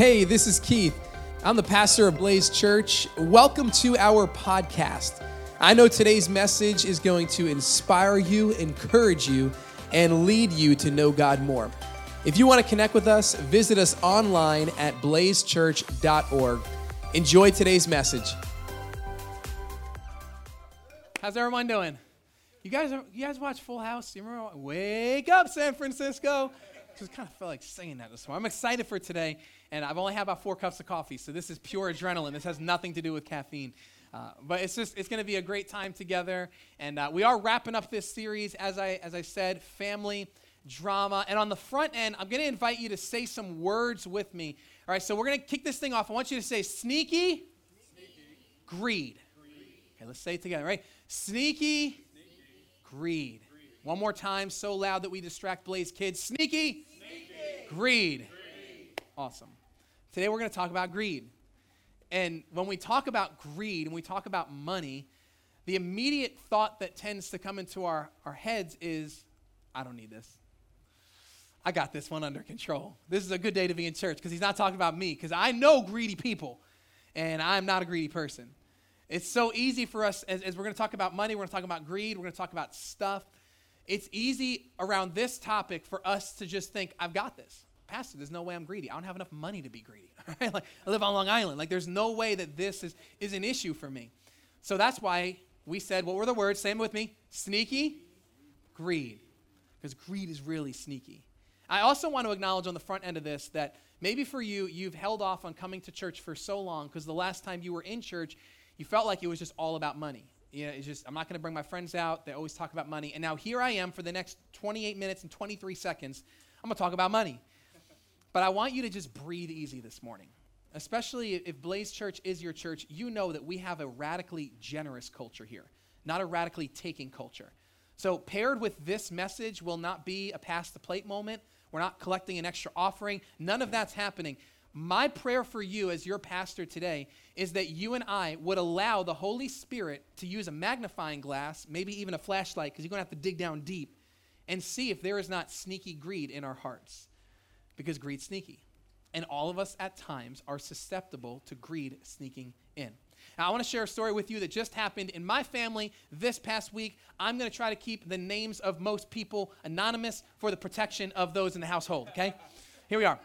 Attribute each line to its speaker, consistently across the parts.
Speaker 1: Hey, this is Keith. I'm the pastor of Blaze Church. Welcome to our podcast. I know today's message is going to inspire you, encourage you, and lead you to know God more. If you want to connect with us, visit us online at blazechurch.org. Enjoy today's message.
Speaker 2: How's everyone doing? You guys, you guys watch Full House? You remember? Wake up, San Francisco! Just kind of felt like saying that this morning. I'm excited for today, and I've only had about four cups of coffee, so this is pure adrenaline. This has nothing to do with caffeine. Uh, but it's just it's going to be a great time together, and uh, we are wrapping up this series as I as I said, family drama. And on the front end, I'm going to invite you to say some words with me. All right, so we're going to kick this thing off. I want you to say sneaky, sneaky. Greed. greed. Okay, let's say it together. Right, sneaky, sneaky. Greed. One more time, so loud that we distract Blaze kids. Sneaky, Greed. greed. Awesome. Today we're going to talk about greed. And when we talk about greed and we talk about money, the immediate thought that tends to come into our, our heads is, I don't need this. I got this one under control. This is a good day to be in church because he's not talking about me because I know greedy people and I'm not a greedy person. It's so easy for us, as, as we're going to talk about money, we're going to talk about greed, we're going to talk about stuff it's easy around this topic for us to just think, I've got this. Pastor, there's no way I'm greedy. I don't have enough money to be greedy. like, I live on Long Island. Like, there's no way that this is, is an issue for me. So that's why we said, what were the words? Same with me sneaky, greed. Because greed is really sneaky. I also want to acknowledge on the front end of this that maybe for you, you've held off on coming to church for so long because the last time you were in church, you felt like it was just all about money you know, it's just, I'm not going to bring my friends out. They always talk about money. And now here I am for the next 28 minutes and 23 seconds. I'm going to talk about money. But I want you to just breathe easy this morning. Especially if Blaze Church is your church, you know that we have a radically generous culture here, not a radically taking culture. So, paired with this message will not be a pass the plate moment. We're not collecting an extra offering. None of that's happening. My prayer for you as your pastor today is that you and I would allow the Holy Spirit to use a magnifying glass, maybe even a flashlight, because you're going to have to dig down deep and see if there is not sneaky greed in our hearts. Because greed's sneaky. And all of us at times are susceptible to greed sneaking in. Now, I want to share a story with you that just happened in my family this past week. I'm going to try to keep the names of most people anonymous for the protection of those in the household, okay? Here we are.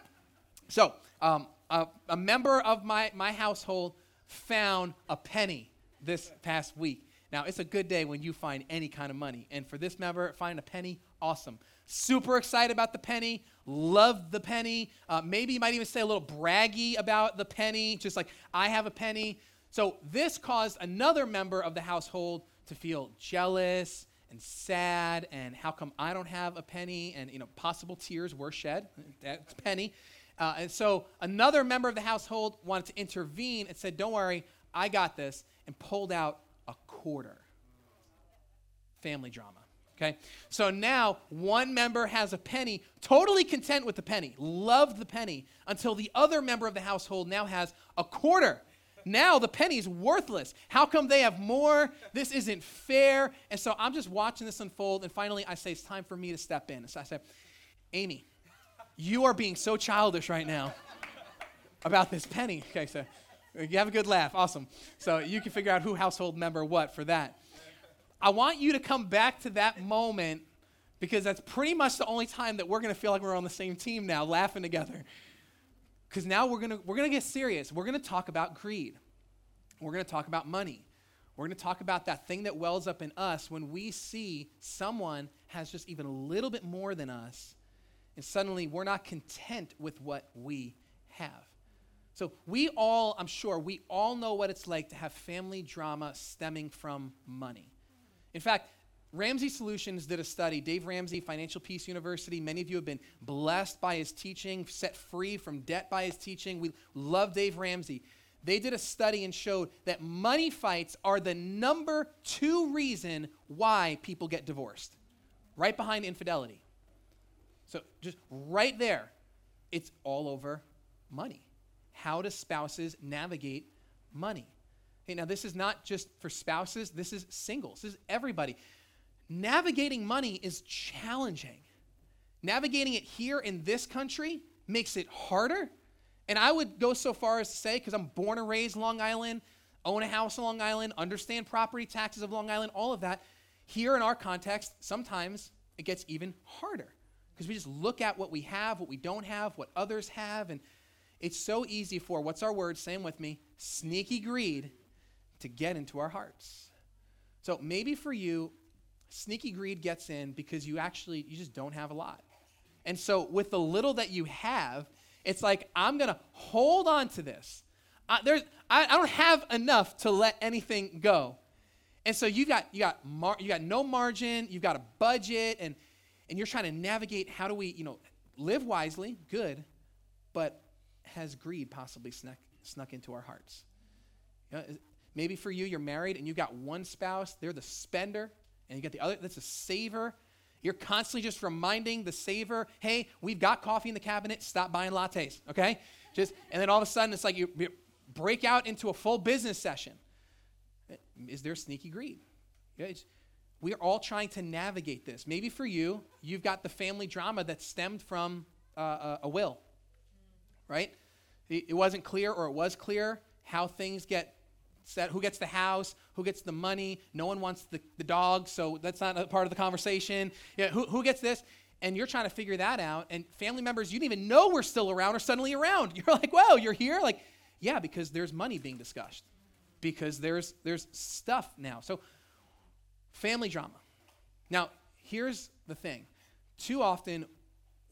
Speaker 2: So, um, a, a member of my, my household found a penny this past week. Now, it's a good day when you find any kind of money. And for this member, find a penny, awesome. Super excited about the penny, love the penny. Uh, maybe you might even say a little braggy about the penny, just like, I have a penny. So, this caused another member of the household to feel jealous and sad and how come I don't have a penny and you know possible tears were shed that's penny uh, and so another member of the household wanted to intervene and said, Don't worry, I got this, and pulled out a quarter. Family drama. Okay? So now one member has a penny, totally content with the penny, loved the penny, until the other member of the household now has a quarter. Now the penny's worthless. How come they have more? This isn't fair. And so I'm just watching this unfold, and finally I say, It's time for me to step in. So I say, Amy, you are being so childish right now about this penny. Okay, so you have a good laugh. Awesome. So you can figure out who household member what for that. I want you to come back to that moment because that's pretty much the only time that we're going to feel like we're on the same team now, laughing together. Because now we're going to we're going to get serious. We're going to talk about greed. We're going to talk about money. We're going to talk about that thing that wells up in us when we see someone has just even a little bit more than us and suddenly we're not content with what we have. So, we all, I'm sure, we all know what it's like to have family drama stemming from money. In fact, Ramsey Solutions did a study. Dave Ramsey, Financial Peace University. Many of you have been blessed by his teaching, set free from debt by his teaching. We love Dave Ramsey. They did a study and showed that money fights are the number two reason why people get divorced, right behind infidelity. So just right there, it's all over money. How do spouses navigate money? Hey, now this is not just for spouses, this is singles, this is everybody. Navigating money is challenging. Navigating it here in this country makes it harder, And I would go so far as to say, because I'm born and raised Long Island, own a house in Long Island, understand property taxes of Long Island, all of that. Here in our context, sometimes it gets even harder because we just look at what we have, what we don't have, what others have, and it's so easy for what's our word? Same with me sneaky greed to get into our hearts. So maybe for you, sneaky greed gets in because you actually you just don't have a lot. And so with the little that you have, it's like I'm gonna hold on to this. Uh, there's, I, I, don't have enough to let anything go. And so you got you got mar- you got no margin, you've got a budget, and and you're trying to navigate how do we you know live wisely, good, but has greed possibly snuck snuck into our hearts? You know, maybe for you, you're married and you've got one spouse, they're the spender, and you got the other that's a saver. You're constantly just reminding the saver, hey, we've got coffee in the cabinet, stop buying lattes, okay? Just and then all of a sudden it's like you, you break out into a full business session. Is there sneaky greed? Yeah, we are all trying to navigate this. Maybe for you, you've got the family drama that stemmed from uh, a will, right? It wasn't clear, or it was clear, how things get set, who gets the house, who gets the money. No one wants the, the dog, so that's not a part of the conversation. Yeah, who, who gets this? And you're trying to figure that out, and family members you didn't even know were still around are suddenly around. You're like, wow, you're here? Like, yeah, because there's money being discussed. Because there's there's stuff now. So family drama. Now, here's the thing. Too often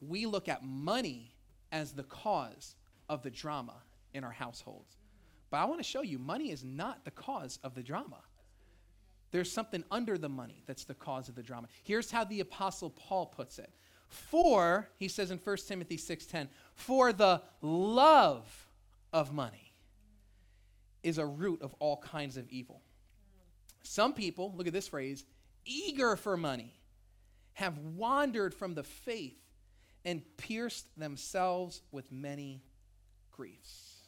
Speaker 2: we look at money as the cause of the drama in our households. But I want to show you money is not the cause of the drama. There's something under the money that's the cause of the drama. Here's how the apostle Paul puts it. For, he says in 1 Timothy 6:10, for the love of money is a root of all kinds of evil. Some people, look at this phrase, eager for money, have wandered from the faith and pierced themselves with many griefs.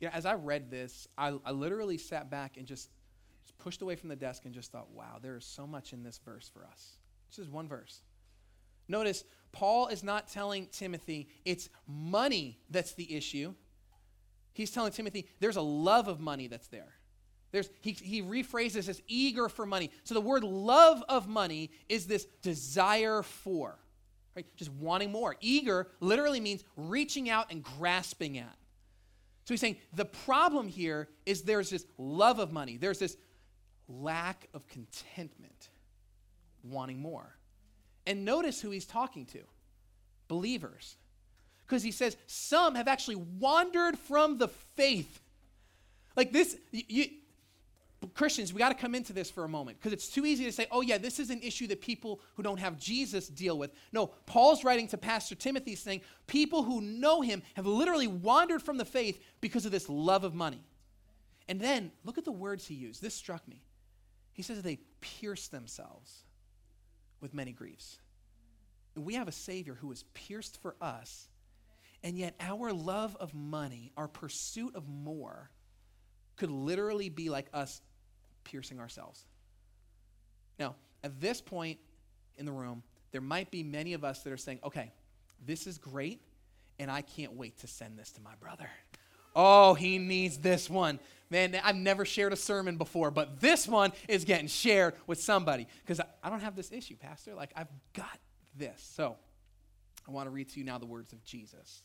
Speaker 2: You know, as I read this, I, I literally sat back and just, just pushed away from the desk and just thought, wow, there is so much in this verse for us. This is one verse. Notice, Paul is not telling Timothy it's money that's the issue. He's telling Timothy there's a love of money that's there. There's, he, he rephrases as eager for money. So the word love of money is this desire for, right? Just wanting more. Eager literally means reaching out and grasping at. So he's saying the problem here is there's this love of money, there's this lack of contentment, wanting more. And notice who he's talking to believers because he says some have actually wandered from the faith. Like this, you, Christians, we got to come into this for a moment because it's too easy to say, oh, yeah, this is an issue that people who don't have Jesus deal with. No, Paul's writing to Pastor Timothy saying, people who know him have literally wandered from the faith because of this love of money. And then look at the words he used. This struck me. He says they pierce themselves with many griefs. And we have a Savior who was pierced for us and yet, our love of money, our pursuit of more, could literally be like us piercing ourselves. Now, at this point in the room, there might be many of us that are saying, okay, this is great, and I can't wait to send this to my brother. Oh, he needs this one. Man, I've never shared a sermon before, but this one is getting shared with somebody because I don't have this issue, Pastor. Like, I've got this. So, I want to read to you now the words of Jesus.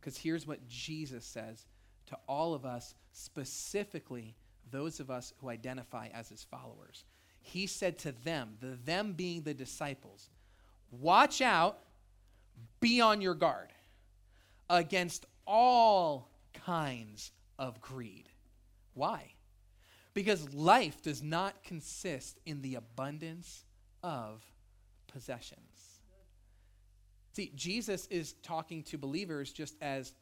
Speaker 2: Because here's what Jesus says to all of us, specifically those of us who identify as his followers. He said to them, the them being the disciples, watch out, be on your guard against all kinds of greed. Why? Because life does not consist in the abundance of possessions. See, Jesus is talking to believers just as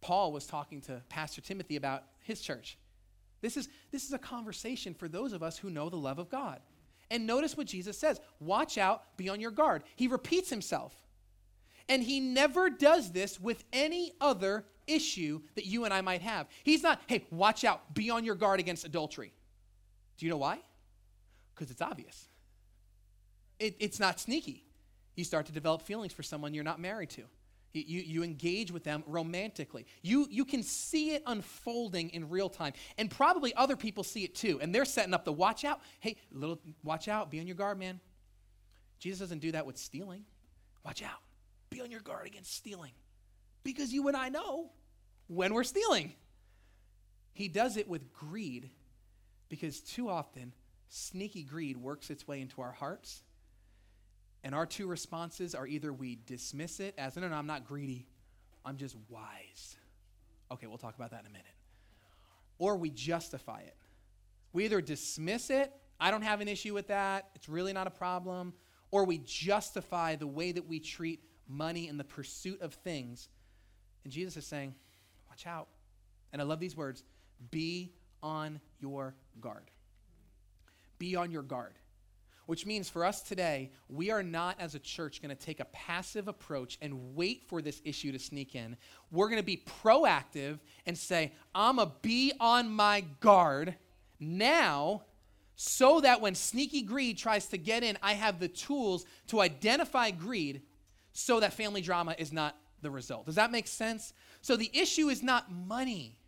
Speaker 2: Paul was talking to Pastor Timothy about his church. This is, this is a conversation for those of us who know the love of God. And notice what Jesus says watch out, be on your guard. He repeats himself. And he never does this with any other issue that you and I might have. He's not, hey, watch out, be on your guard against adultery. Do you know why? Because it's obvious. It, it's not sneaky. You start to develop feelings for someone you're not married to. You, you, engage with them romantically. You, you can see it unfolding in real time. And probably other people see it too. And they're setting up the watch out. Hey, little watch out. Be on your guard, man. Jesus doesn't do that with stealing. Watch out. Be on your guard against stealing. Because you and I know when we're stealing. He does it with greed because too often sneaky greed works its way into our hearts. And our two responses are either we dismiss it as, no, no, I'm not greedy, I'm just wise. Okay, we'll talk about that in a minute. Or we justify it. We either dismiss it, I don't have an issue with that, it's really not a problem, or we justify the way that we treat money and the pursuit of things. And Jesus is saying, watch out. And I love these words be on your guard. Be on your guard. Which means for us today, we are not as a church going to take a passive approach and wait for this issue to sneak in. We're going to be proactive and say, I'm going to be on my guard now so that when sneaky greed tries to get in, I have the tools to identify greed so that family drama is not the result. Does that make sense? So the issue is not money.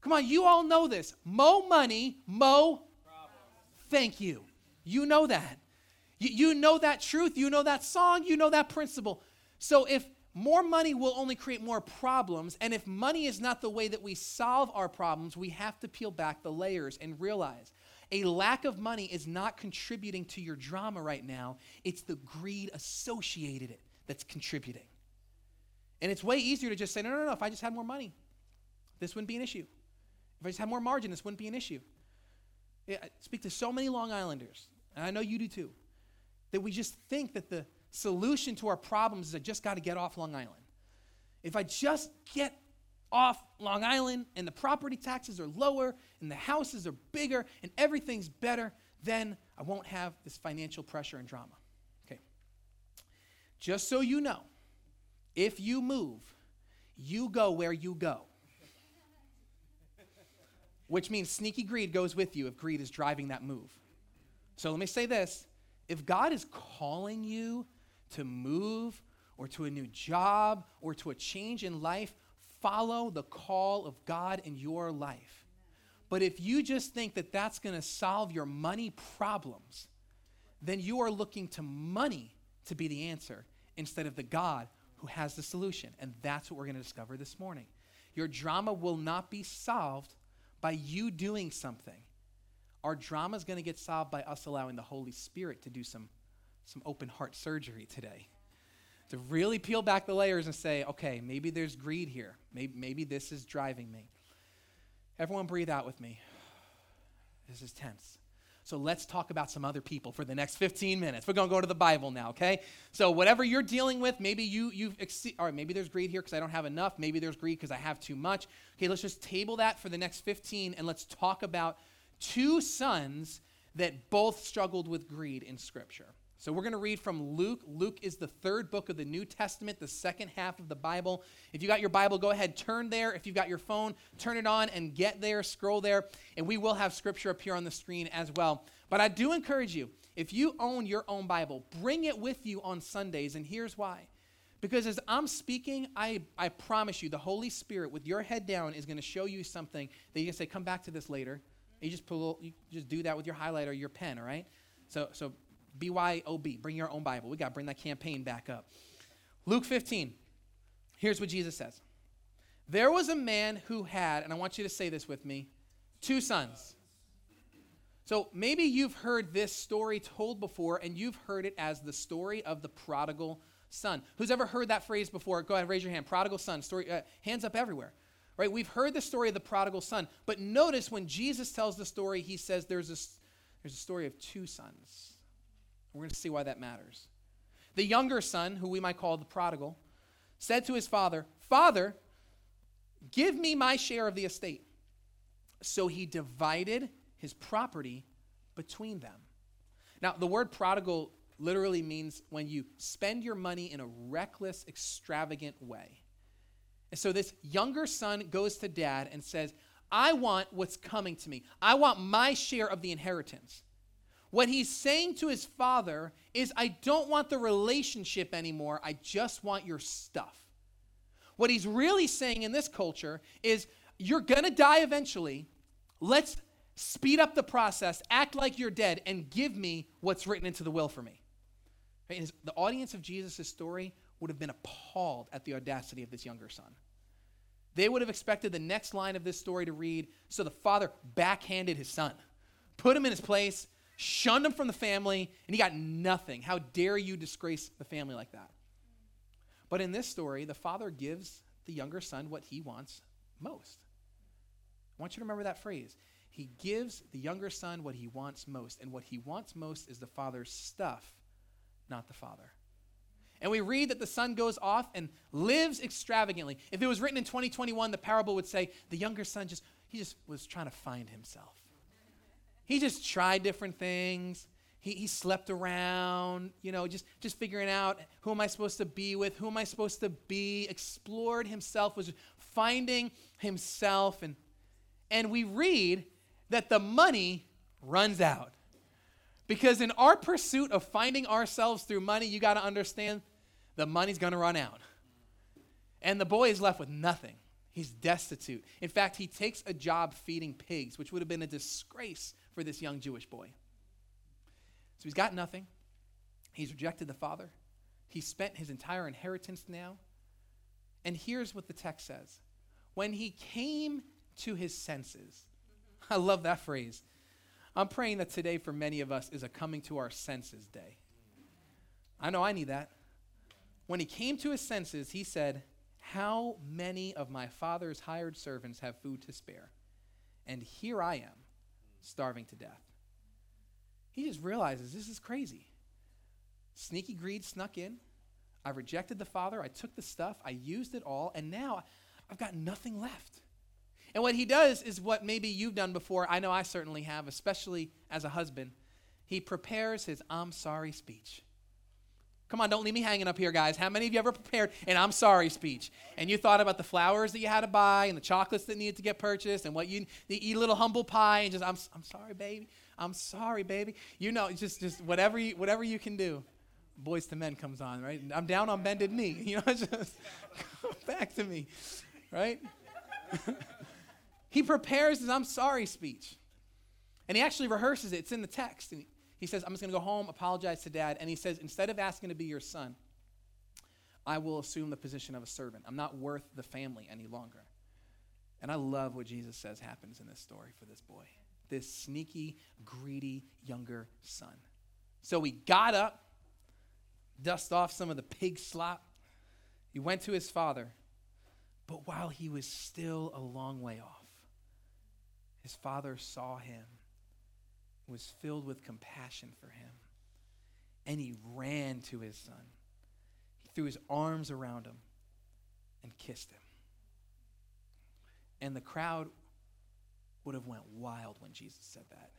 Speaker 2: Come on, you all know this. Mo money, mo Thank you. You know that. You, you know that truth. You know that song. You know that principle. So if more money will only create more problems, and if money is not the way that we solve our problems, we have to peel back the layers and realize a lack of money is not contributing to your drama right now. It's the greed associated it that's contributing. And it's way easier to just say, no, no, no, if I just had more money, this wouldn't be an issue. If I just had more margin, this wouldn't be an issue. I speak to so many Long Islanders, and I know you do too, that we just think that the solution to our problems is I just got to get off Long Island. If I just get off Long Island and the property taxes are lower and the houses are bigger and everything's better, then I won't have this financial pressure and drama. Okay. Just so you know, if you move, you go where you go which means sneaky greed goes with you if greed is driving that move. So let me say this if God is calling you to move or to a new job or to a change in life, follow the call of God in your life. But if you just think that that's going to solve your money problems, then you are looking to money to be the answer instead of the God who has the solution. And that's what we're going to discover this morning. Your drama will not be solved by you doing something. Our drama is going to get solved by us allowing the Holy Spirit to do some, some open heart surgery today. To really peel back the layers and say, okay, maybe there's greed here. Maybe, maybe this is driving me. Everyone, breathe out with me. This is tense. So let's talk about some other people for the next 15 minutes. We're going to go to the Bible now, okay? So whatever you're dealing with, maybe you you've exceed, right, maybe there's greed here because I don't have enough. Maybe there's greed because I have too much. Okay, let's just table that for the next 15 and let's talk about two sons that both struggled with greed in Scripture. So we're going to read from Luke. Luke is the third book of the New Testament, the second half of the Bible. If you got your Bible, go ahead, turn there. If you've got your phone, turn it on and get there, scroll there, and we will have scripture up here on the screen as well. But I do encourage you, if you own your own Bible, bring it with you on Sundays, and here's why. Because as I'm speaking, I, I promise you, the Holy Spirit, with your head down, is going to show you something that you can say, come back to this later. You just pull, you just do that with your highlighter, or your pen, all right? So, so BYOB, bring your own Bible. We got to bring that campaign back up. Luke 15, here's what Jesus says There was a man who had, and I want you to say this with me, two sons. So maybe you've heard this story told before, and you've heard it as the story of the prodigal son. Who's ever heard that phrase before? Go ahead, raise your hand. Prodigal son. Story, uh, hands up everywhere. Right? We've heard the story of the prodigal son, but notice when Jesus tells the story, he says there's a, there's a story of two sons. We're going to see why that matters. The younger son, who we might call the prodigal, said to his father, Father, give me my share of the estate. So he divided his property between them. Now, the word prodigal literally means when you spend your money in a reckless, extravagant way. And so this younger son goes to dad and says, I want what's coming to me. I want my share of the inheritance. What he's saying to his father is, I don't want the relationship anymore. I just want your stuff. What he's really saying in this culture is you're going to die eventually. Let's speed up the process, act like you're dead, and give me what's written into the will for me. Right? The audience of Jesus' story would have been appalled at the audacity of this younger son. They would have expected the next line of this story to read So the father backhanded his son, put him in his place, shunned him from the family, and he got nothing. How dare you disgrace the family like that? But in this story, the father gives the younger son what he wants most. I want you to remember that phrase. He gives the younger son what he wants most, and what he wants most is the father's stuff, not the father. And we read that the son goes off and lives extravagantly. If it was written in 2021, the parable would say the younger son just he just was trying to find himself. He just tried different things. He, he slept around, you know, just, just figuring out who am I supposed to be with, who am I supposed to be, explored himself, was finding himself. And, and we read that the money runs out. Because in our pursuit of finding ourselves through money, you got to understand the money's going to run out. And the boy is left with nothing. He's destitute. In fact, he takes a job feeding pigs, which would have been a disgrace for this young Jewish boy. So he's got nothing. He's rejected the father. He spent his entire inheritance now. And here's what the text says When he came to his senses, I love that phrase. I'm praying that today for many of us is a coming to our senses day. I know I need that. When he came to his senses, he said, How many of my father's hired servants have food to spare? And here I am, starving to death. He just realizes this is crazy. Sneaky greed snuck in. I rejected the Father. I took the stuff. I used it all. And now I've got nothing left. And what he does is what maybe you've done before. I know I certainly have, especially as a husband. He prepares his I'm sorry speech. Come on, don't leave me hanging up here, guys. How many of you ever prepared an I'm sorry speech? And you thought about the flowers that you had to buy and the chocolates that needed to get purchased and what you, eat a little humble pie and just, I'm, I'm sorry, baby. I'm sorry, baby. You know, just just whatever you, whatever you can do. Boyz II Men comes on, right? I'm down on bended knee. You know, just come back to me, right? he prepares his I'm sorry speech. And he actually rehearses it. It's in the text. And he says, I'm just going to go home, apologize to dad. And he says, instead of asking to be your son, I will assume the position of a servant. I'm not worth the family any longer. And I love what Jesus says happens in this story for this boy this sneaky, greedy younger son. So he got up, dust off some of the pig slop. He went to his father. But while he was still a long way off, his father saw him, was filled with compassion for him, and he ran to his son. He threw his arms around him and kissed him. And the crowd would have went wild when Jesus said that.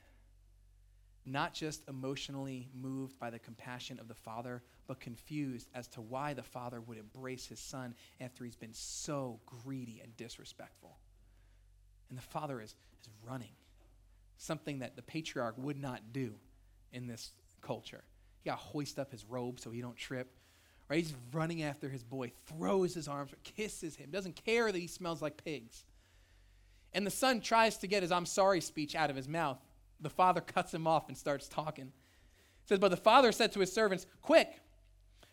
Speaker 2: Not just emotionally moved by the compassion of the Father, but confused as to why the Father would embrace his Son after he's been so greedy and disrespectful. And the Father is, is running, something that the patriarch would not do in this culture. He got hoist up his robe so he don't trip. Right? He's running after his boy, throws his arms, kisses him, doesn't care that he smells like pigs. And the son tries to get his I'm sorry speech out of his mouth. The father cuts him off and starts talking. It says, But the father said to his servants, Quick,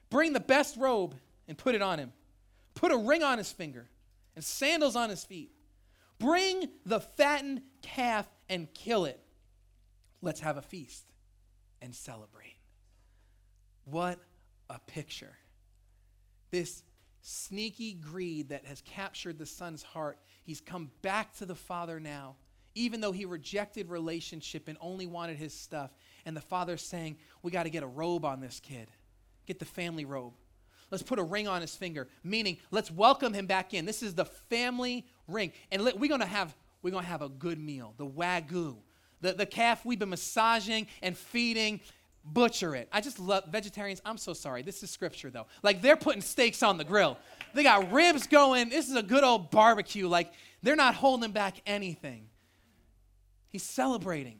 Speaker 2: bring the best robe and put it on him. Put a ring on his finger and sandals on his feet. Bring the fattened calf and kill it. Let's have a feast and celebrate. What a picture. This sneaky greed that has captured the son's heart. He's come back to the father now, even though he rejected relationship and only wanted his stuff. And the father's saying, We got to get a robe on this kid, get the family robe. Let's put a ring on his finger, meaning let's welcome him back in. This is the family ring. And we're going to have we're going to have a good meal, the wagyu, the, the calf we've been massaging and feeding butcher it. I just love vegetarians. I'm so sorry. This is scripture though. Like they're putting steaks on the grill. They got ribs going. This is a good old barbecue. Like they're not holding back anything. He's celebrating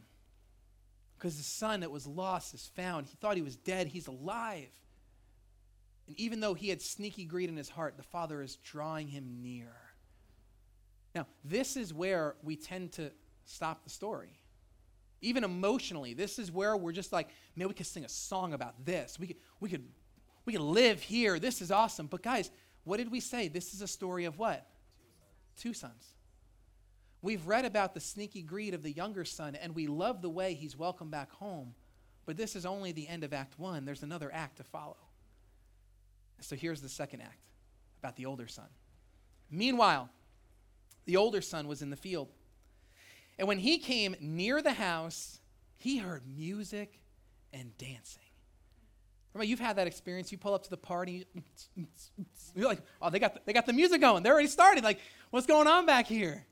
Speaker 2: because the son that was lost is found. He thought he was dead. He's alive. And even though he had sneaky greed in his heart, the Father is drawing him near. Now, this is where we tend to stop the story. Even emotionally, this is where we're just like, man, we could sing a song about this. We could, we could, we could live here. This is awesome. But guys, what did we say? This is a story of what? Two sons. We've read about the sneaky greed of the younger son, and we love the way he's welcomed back home. But this is only the end of Act One. There's another act to follow. So here's the second act about the older son. Meanwhile, the older son was in the field. And when he came near the house, he heard music and dancing. Remember, you've had that experience. You pull up to the party, you're like, oh, they got the, they got the music going. They're already started. Like, what's going on back here?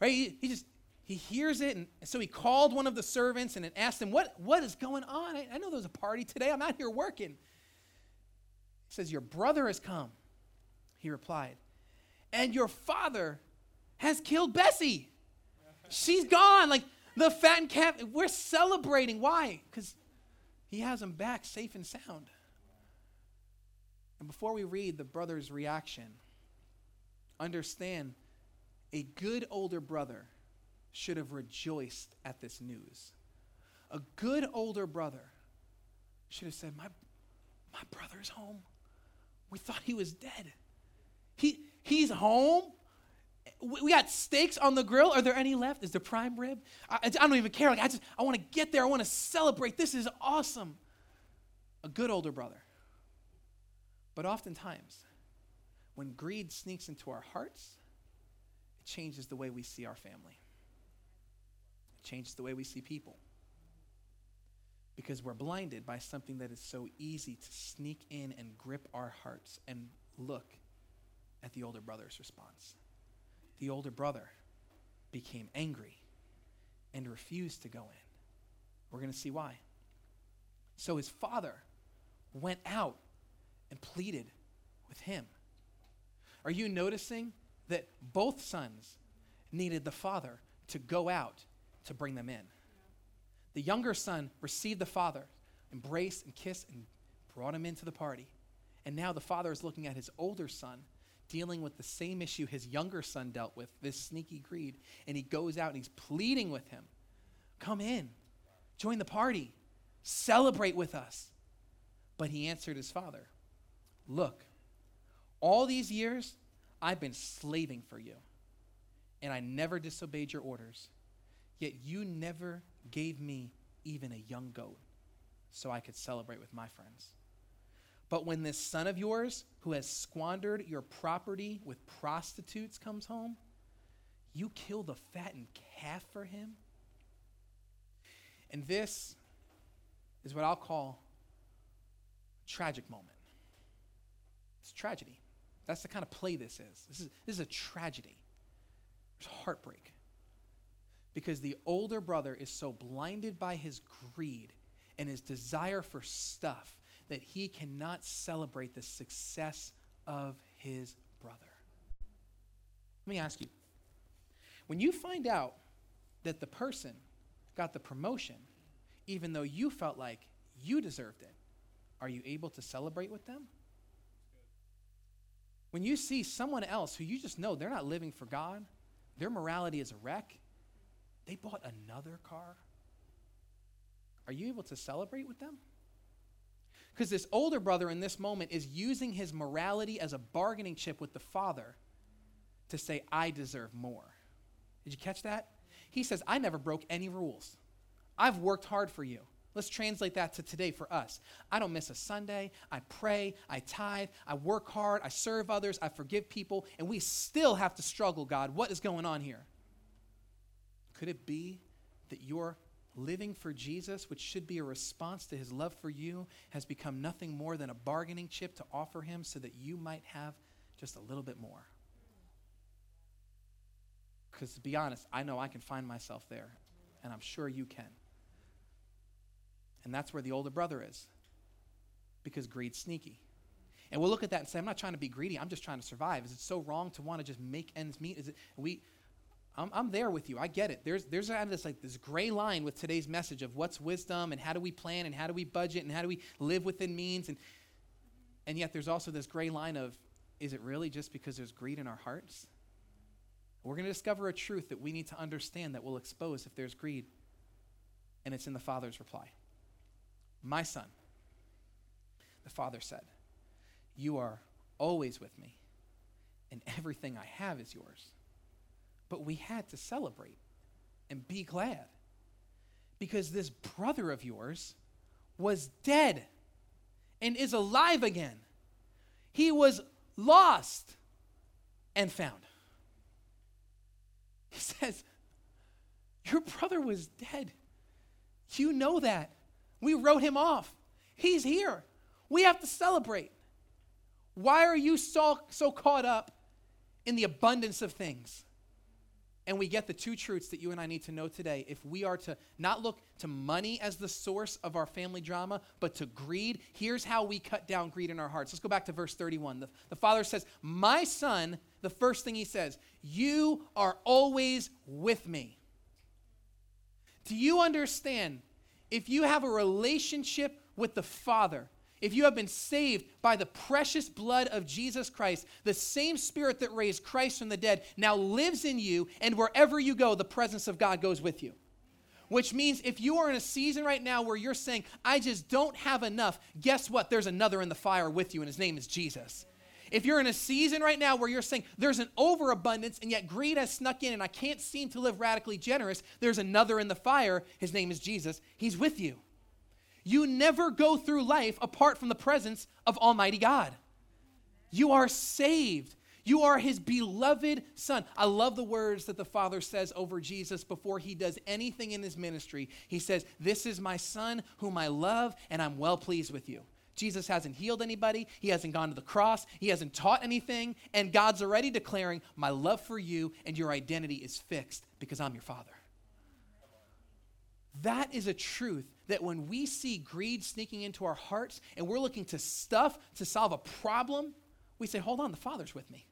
Speaker 2: Right? He, he just he hears it, and so he called one of the servants and asked him, "What what is going on? I, I know there's a party today. I'm out here working." He says, Your brother has come. He replied, And your father has killed Bessie. She's gone. Like the fattened calf. We're celebrating. Why? Because he has him back safe and sound. And before we read the brother's reaction, understand a good older brother should have rejoiced at this news. A good older brother should have said, My, my brother's home. We thought he was dead. He, he's home. We got steaks on the grill. Are there any left? Is there prime rib? I, I don't even care. Like I just, I want to get there. I want to celebrate. This is awesome. A good older brother. But oftentimes, when greed sneaks into our hearts, it changes the way we see our family. It changes the way we see people because we're blinded by something that is so easy to sneak in and grip our hearts and look at the older brother's response. The older brother became angry and refused to go in. We're going to see why. So his father went out and pleaded with him. Are you noticing that both sons needed the father to go out to bring them in? The younger son received the father, embraced and kissed, and brought him into the party. And now the father is looking at his older son, dealing with the same issue his younger son dealt with, this sneaky greed. And he goes out and he's pleading with him Come in, join the party, celebrate with us. But he answered his father Look, all these years I've been slaving for you, and I never disobeyed your orders. Yet you never gave me even a young goat so I could celebrate with my friends. But when this son of yours, who has squandered your property with prostitutes, comes home, you kill the fattened calf for him? And this is what I'll call a tragic moment. It's tragedy. That's the kind of play this is. This is, this is a tragedy. There's heartbreak because the older brother is so blinded by his greed and his desire for stuff that he cannot celebrate the success of his brother. Let me ask you when you find out that the person got the promotion, even though you felt like you deserved it, are you able to celebrate with them? When you see someone else who you just know they're not living for God, their morality is a wreck, they bought another car. Are you able to celebrate with them? Because this older brother in this moment is using his morality as a bargaining chip with the father to say, I deserve more. Did you catch that? He says, I never broke any rules. I've worked hard for you. Let's translate that to today for us. I don't miss a Sunday. I pray. I tithe. I work hard. I serve others. I forgive people. And we still have to struggle, God. What is going on here? Could it be that your living for Jesus, which should be a response to his love for you, has become nothing more than a bargaining chip to offer him so that you might have just a little bit more? Because to be honest, I know I can find myself there, and I'm sure you can. And that's where the older brother is, because greed's sneaky. And we'll look at that and say, I'm not trying to be greedy. I'm just trying to survive. Is it so wrong to want to just make ends meet? Is it we I'm, I'm there with you. I get it. There's there's kind of this like this gray line with today's message of what's wisdom and how do we plan and how do we budget and how do we live within means and And yet there's also this gray line of is it really just because there's greed in our hearts? We're going to discover a truth that we need to understand that will expose if there's greed. And it's in the Father's reply My son, the Father said, You are always with me, and everything I have is yours. But we had to celebrate and be glad because this brother of yours was dead and is alive again. He was lost and found. He says, Your brother was dead. You know that. We wrote him off. He's here. We have to celebrate. Why are you so, so caught up in the abundance of things? And we get the two truths that you and I need to know today. If we are to not look to money as the source of our family drama, but to greed, here's how we cut down greed in our hearts. Let's go back to verse 31. The, the father says, My son, the first thing he says, you are always with me. Do you understand? If you have a relationship with the Father, if you have been saved by the precious blood of Jesus Christ, the same spirit that raised Christ from the dead now lives in you, and wherever you go, the presence of God goes with you. Which means if you are in a season right now where you're saying, I just don't have enough, guess what? There's another in the fire with you, and his name is Jesus. If you're in a season right now where you're saying there's an overabundance and yet greed has snuck in and I can't seem to live radically generous, there's another in the fire. His name is Jesus. He's with you. You never go through life apart from the presence of Almighty God. You are saved. You are his beloved son. I love the words that the Father says over Jesus before he does anything in his ministry. He says, This is my son whom I love, and I'm well pleased with you. Jesus hasn't healed anybody, he hasn't gone to the cross, he hasn't taught anything, and God's already declaring, My love for you and your identity is fixed because I'm your father. That is a truth that when we see greed sneaking into our hearts and we're looking to stuff to solve a problem, we say, Hold on, the Father's with me.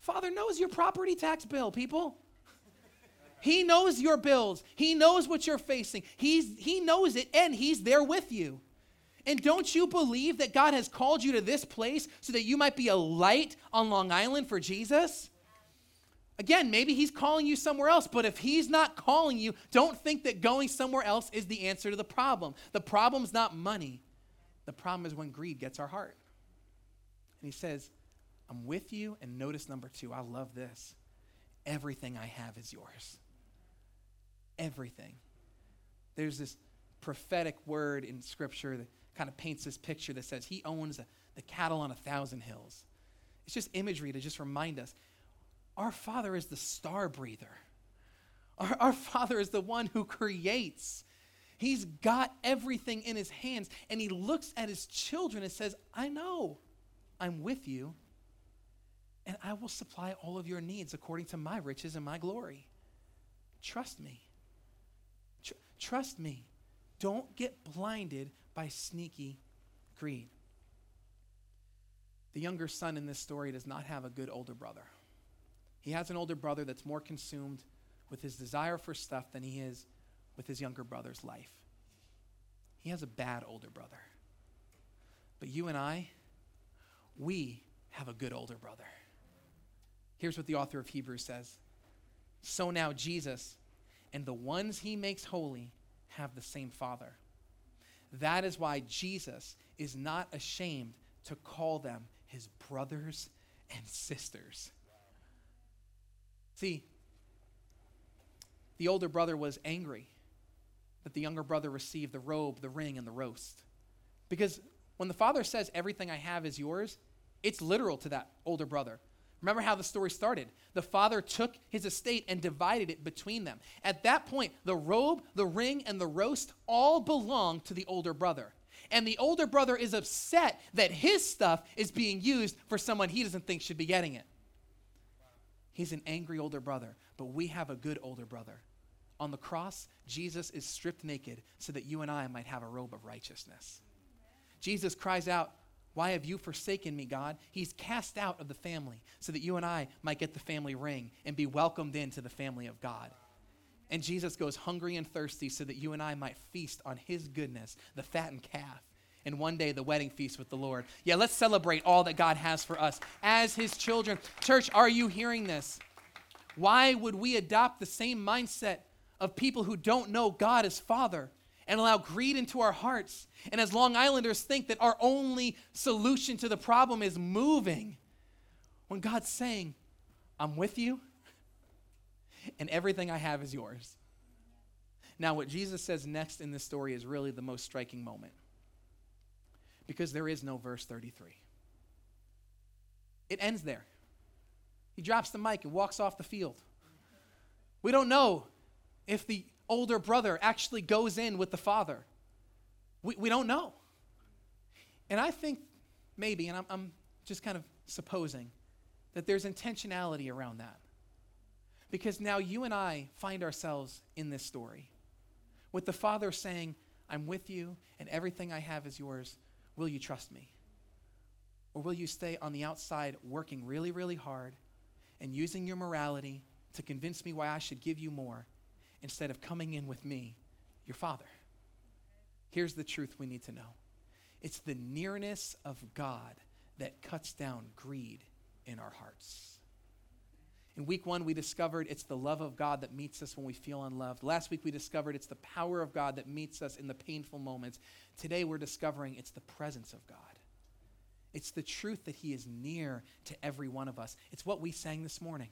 Speaker 2: Father knows your property tax bill, people. He knows your bills. He knows what you're facing. He's, he knows it, and He's there with you. And don't you believe that God has called you to this place so that you might be a light on Long Island for Jesus? Again, maybe he's calling you somewhere else, but if he's not calling you, don't think that going somewhere else is the answer to the problem. The problem's not money, the problem is when greed gets our heart. And he says, I'm with you. And notice number two, I love this. Everything I have is yours. Everything. There's this prophetic word in Scripture that kind of paints this picture that says he owns the, cattle on a thousand hills. It's just imagery to just remind us our Father is the star breather. Our, our Father is the one who creates. He's got everything in his hands, and he looks at his children and says, I know I'm with you, and I will supply all of your needs according to my riches and my glory. Trust me. Tr- trust me. Don't get blinded by sneaky greed. The younger son in this story does not have a good older brother. He has an older brother that's more consumed with his desire for stuff than he is with his younger brother's life. He has a bad older brother. But you and I, we have a good older brother. Here's what the author of Hebrews says So now Jesus and the ones he makes holy have the same Father. That is why Jesus is not ashamed to call them his brothers and sisters. See, the older brother was angry that the younger brother received the robe, the ring, and the roast. Because when the father says, Everything I have is yours, it's literal to that older brother. Remember how the story started. The father took his estate and divided it between them. At that point, the robe, the ring, and the roast all belong to the older brother. And the older brother is upset that his stuff is being used for someone he doesn't think should be getting it. He's an angry older brother, but we have a good older brother. On the cross, Jesus is stripped naked so that you and I might have a robe of righteousness. Jesus cries out, Why have you forsaken me, God? He's cast out of the family so that you and I might get the family ring and be welcomed into the family of God. And Jesus goes hungry and thirsty so that you and I might feast on his goodness, the fattened calf. And one day the wedding feast with the Lord. Yeah, let's celebrate all that God has for us as His children. Church, are you hearing this? Why would we adopt the same mindset of people who don't know God as Father and allow greed into our hearts? And as Long Islanders think that our only solution to the problem is moving, when God's saying, I'm with you, and everything I have is yours. Now, what Jesus says next in this story is really the most striking moment because there is no verse 33. It ends there. He drops the mic and walks off the field. We don't know if the older brother actually goes in with the father. We, we don't know. And I think maybe, and I'm, I'm just kind of supposing, that there's intentionality around that. Because now you and I find ourselves in this story with the Father saying, I'm with you and everything I have is yours. Will you trust me? Or will you stay on the outside working really, really hard and using your morality to convince me why I should give you more instead of coming in with me, your Father? Here's the truth we need to know it's the nearness of God that cuts down greed in our hearts. In week one, we discovered it's the love of God that meets us when we feel unloved. Last week, we discovered it's the power of God that meets us in the painful moments. Today, we're discovering it's the presence of God. It's the truth that He is near to every one of us. It's what we sang this morning.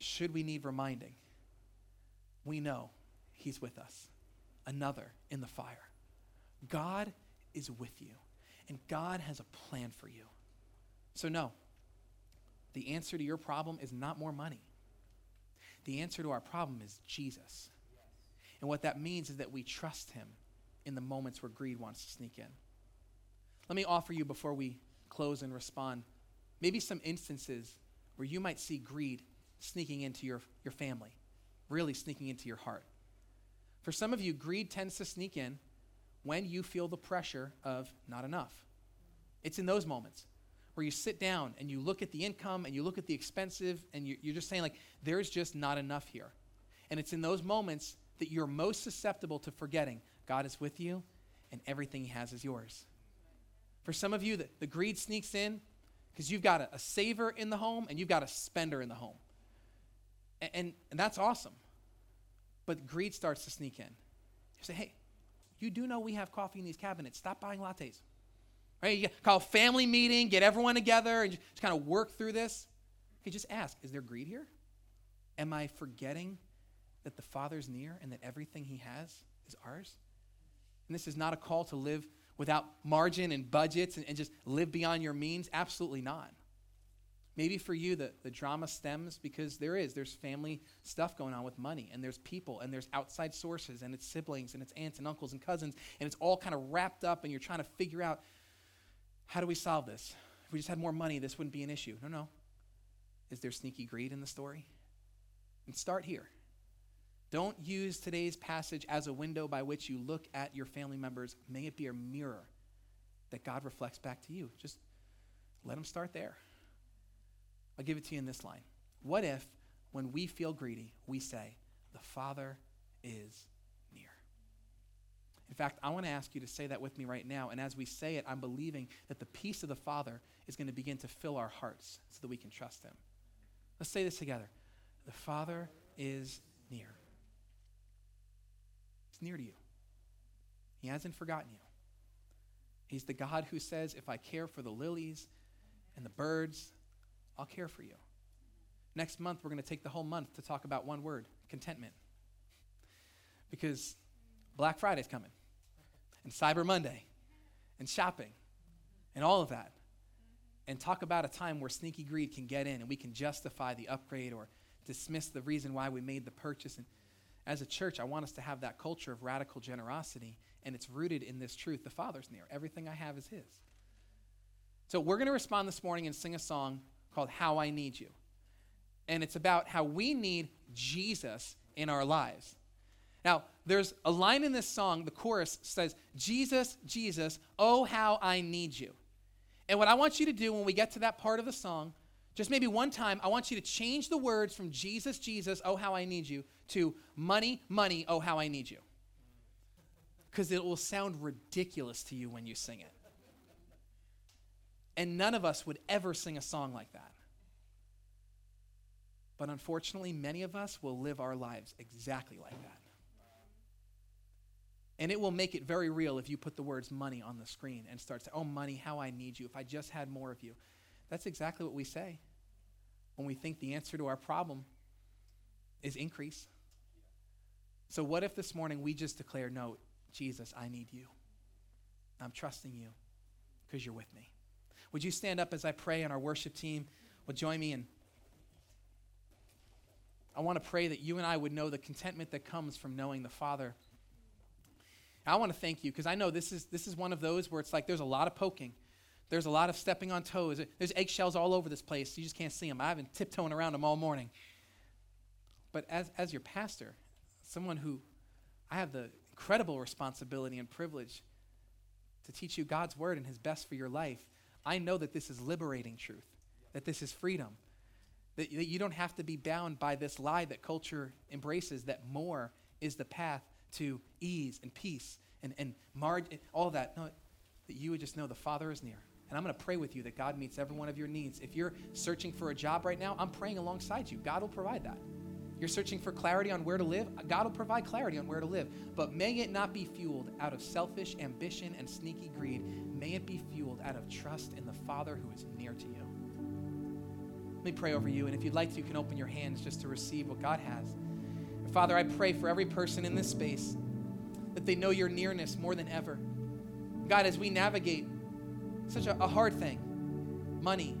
Speaker 2: Should we need reminding? We know He's with us. Another in the fire. God is with you, and God has a plan for you. So, no the answer to your problem is not more money. The answer to our problem is Jesus. And what that means is that we trust him in the moments where greed wants to sneak in. Let me offer you before we close and respond maybe some instances where you might see greed sneaking into your, your family, really sneaking into your heart. For some of you, greed tends to sneak in when you feel the pressure of not enough. It's in those moments where you sit down and you look at the income and you look at the expensive and you're just saying, like, there's just not enough here. And it's in those moments that you're most susceptible to forgetting God is with you and everything He has is yours. For some of you, the, the greed sneaks in because you've got a, a, saver in the home and you've got a spender in the home. And, and, and that's awesome. But greed starts to sneak in. You say, hey, you do know we have coffee in these cabinets. Stop buying lattes. Right? You call a family meeting, get everyone together, and just kind of work through this. Okay, just ask Is there greed here? Am I forgetting that the Father's near and that everything He has is ours? And this is not a call to live without margin and budgets and, and just live beyond your means. Absolutely not. Maybe for you, the, the drama stems because there is. There's family stuff going on with money, and there's people, and there's outside sources, and it's siblings, and it's aunts and uncles and cousins, and it's all kind of wrapped up, and you're trying to figure out how do we solve this? If we just had more money, this wouldn't be an issue. No, no. Is there sneaky greed in the story? And start here. Don't use today's passage as a window by which you look at your family members. May it be a mirror that God reflects back to you. Just let them start there. I'll give it to you in this line. What if, when we feel greedy, we say, The Father is in fact, I want to ask you to say that with me right now. And as we say it, I'm believing that the peace of the Father is going to begin to fill our hearts so that we can trust Him. Let's say this together The Father is near. He's near to you, He hasn't forgotten you. He's the God who says, If I care for the lilies and the birds, I'll care for you. Next month, we're going to take the whole month to talk about one word contentment. Because Black Friday's coming, and Cyber Monday, and shopping, and all of that. And talk about a time where sneaky greed can get in and we can justify the upgrade or dismiss the reason why we made the purchase. And as a church, I want us to have that culture of radical generosity, and it's rooted in this truth the Father's near. Everything I have is His. So we're going to respond this morning and sing a song called How I Need You. And it's about how we need Jesus in our lives. Now, there's a line in this song, the chorus says, Jesus, Jesus, oh, how I need you. And what I want you to do when we get to that part of the song, just maybe one time, I want you to change the words from Jesus, Jesus, oh, how I need you, to money, money, oh, how I need you. because it will sound ridiculous to you when you sing it. And none of us would ever sing a song like that. But unfortunately, many of us will live our lives exactly like that. And it will make it very real if you put the words money on the screen and start saying, oh, money, how I need you. If I just had more of you. That's exactly what we say when we think the answer to our problem is increase. So, what if this morning we just declare, no, Jesus, I need you? I'm trusting you because you're with me. Would you stand up as I pray and our worship team will join me? And I want to pray that you and I would know the contentment that comes from knowing the Father. I want to thank you because I know this is, this is one of those where it's like there's a lot of poking. There's a lot of stepping on toes. There's eggshells all over this place. You just can't see them. I've been tiptoeing around them all morning. But as, as your pastor, someone who I have the incredible responsibility and privilege to teach you God's word and his best for your life, I know that this is liberating truth, that this is freedom, that, that you don't have to be bound by this lie that culture embraces that more is the path to ease and peace and, and margin, all that. No, that you would just know the Father is near. And I'm going to pray with you that God meets every one of your needs. If you're searching for a job right now, I'm praying alongside you. God will provide that. You're searching for clarity on where to live, God will provide clarity on where to live. But may it not be fueled out of selfish ambition and sneaky greed. May it be fueled out of trust in the Father who is near to you. Let me pray over you. And if you'd like to, you can open your hands just to receive what God has. Father, I pray for every person in this space that they know your nearness more than ever. God, as we navigate such a, a hard thing money,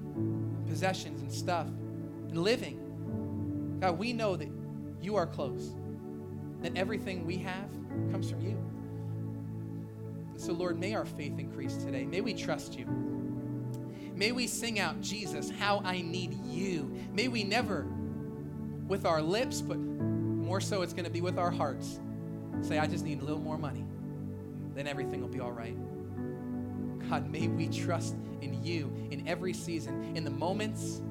Speaker 2: possessions, and stuff, and living God, we know that you are close, that everything we have comes from you. So, Lord, may our faith increase today. May we trust you. May we sing out, Jesus, how I need you. May we never, with our lips, but more so it's going to be with our hearts, say, I just need a little more money. Then everything will be all right. God, may we trust in you in every season, in the moments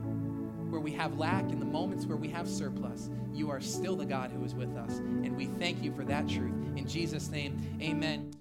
Speaker 2: where we have lack, in the moments where we have surplus, you are still the God who is with us. And we thank you for that truth. In Jesus' name, amen.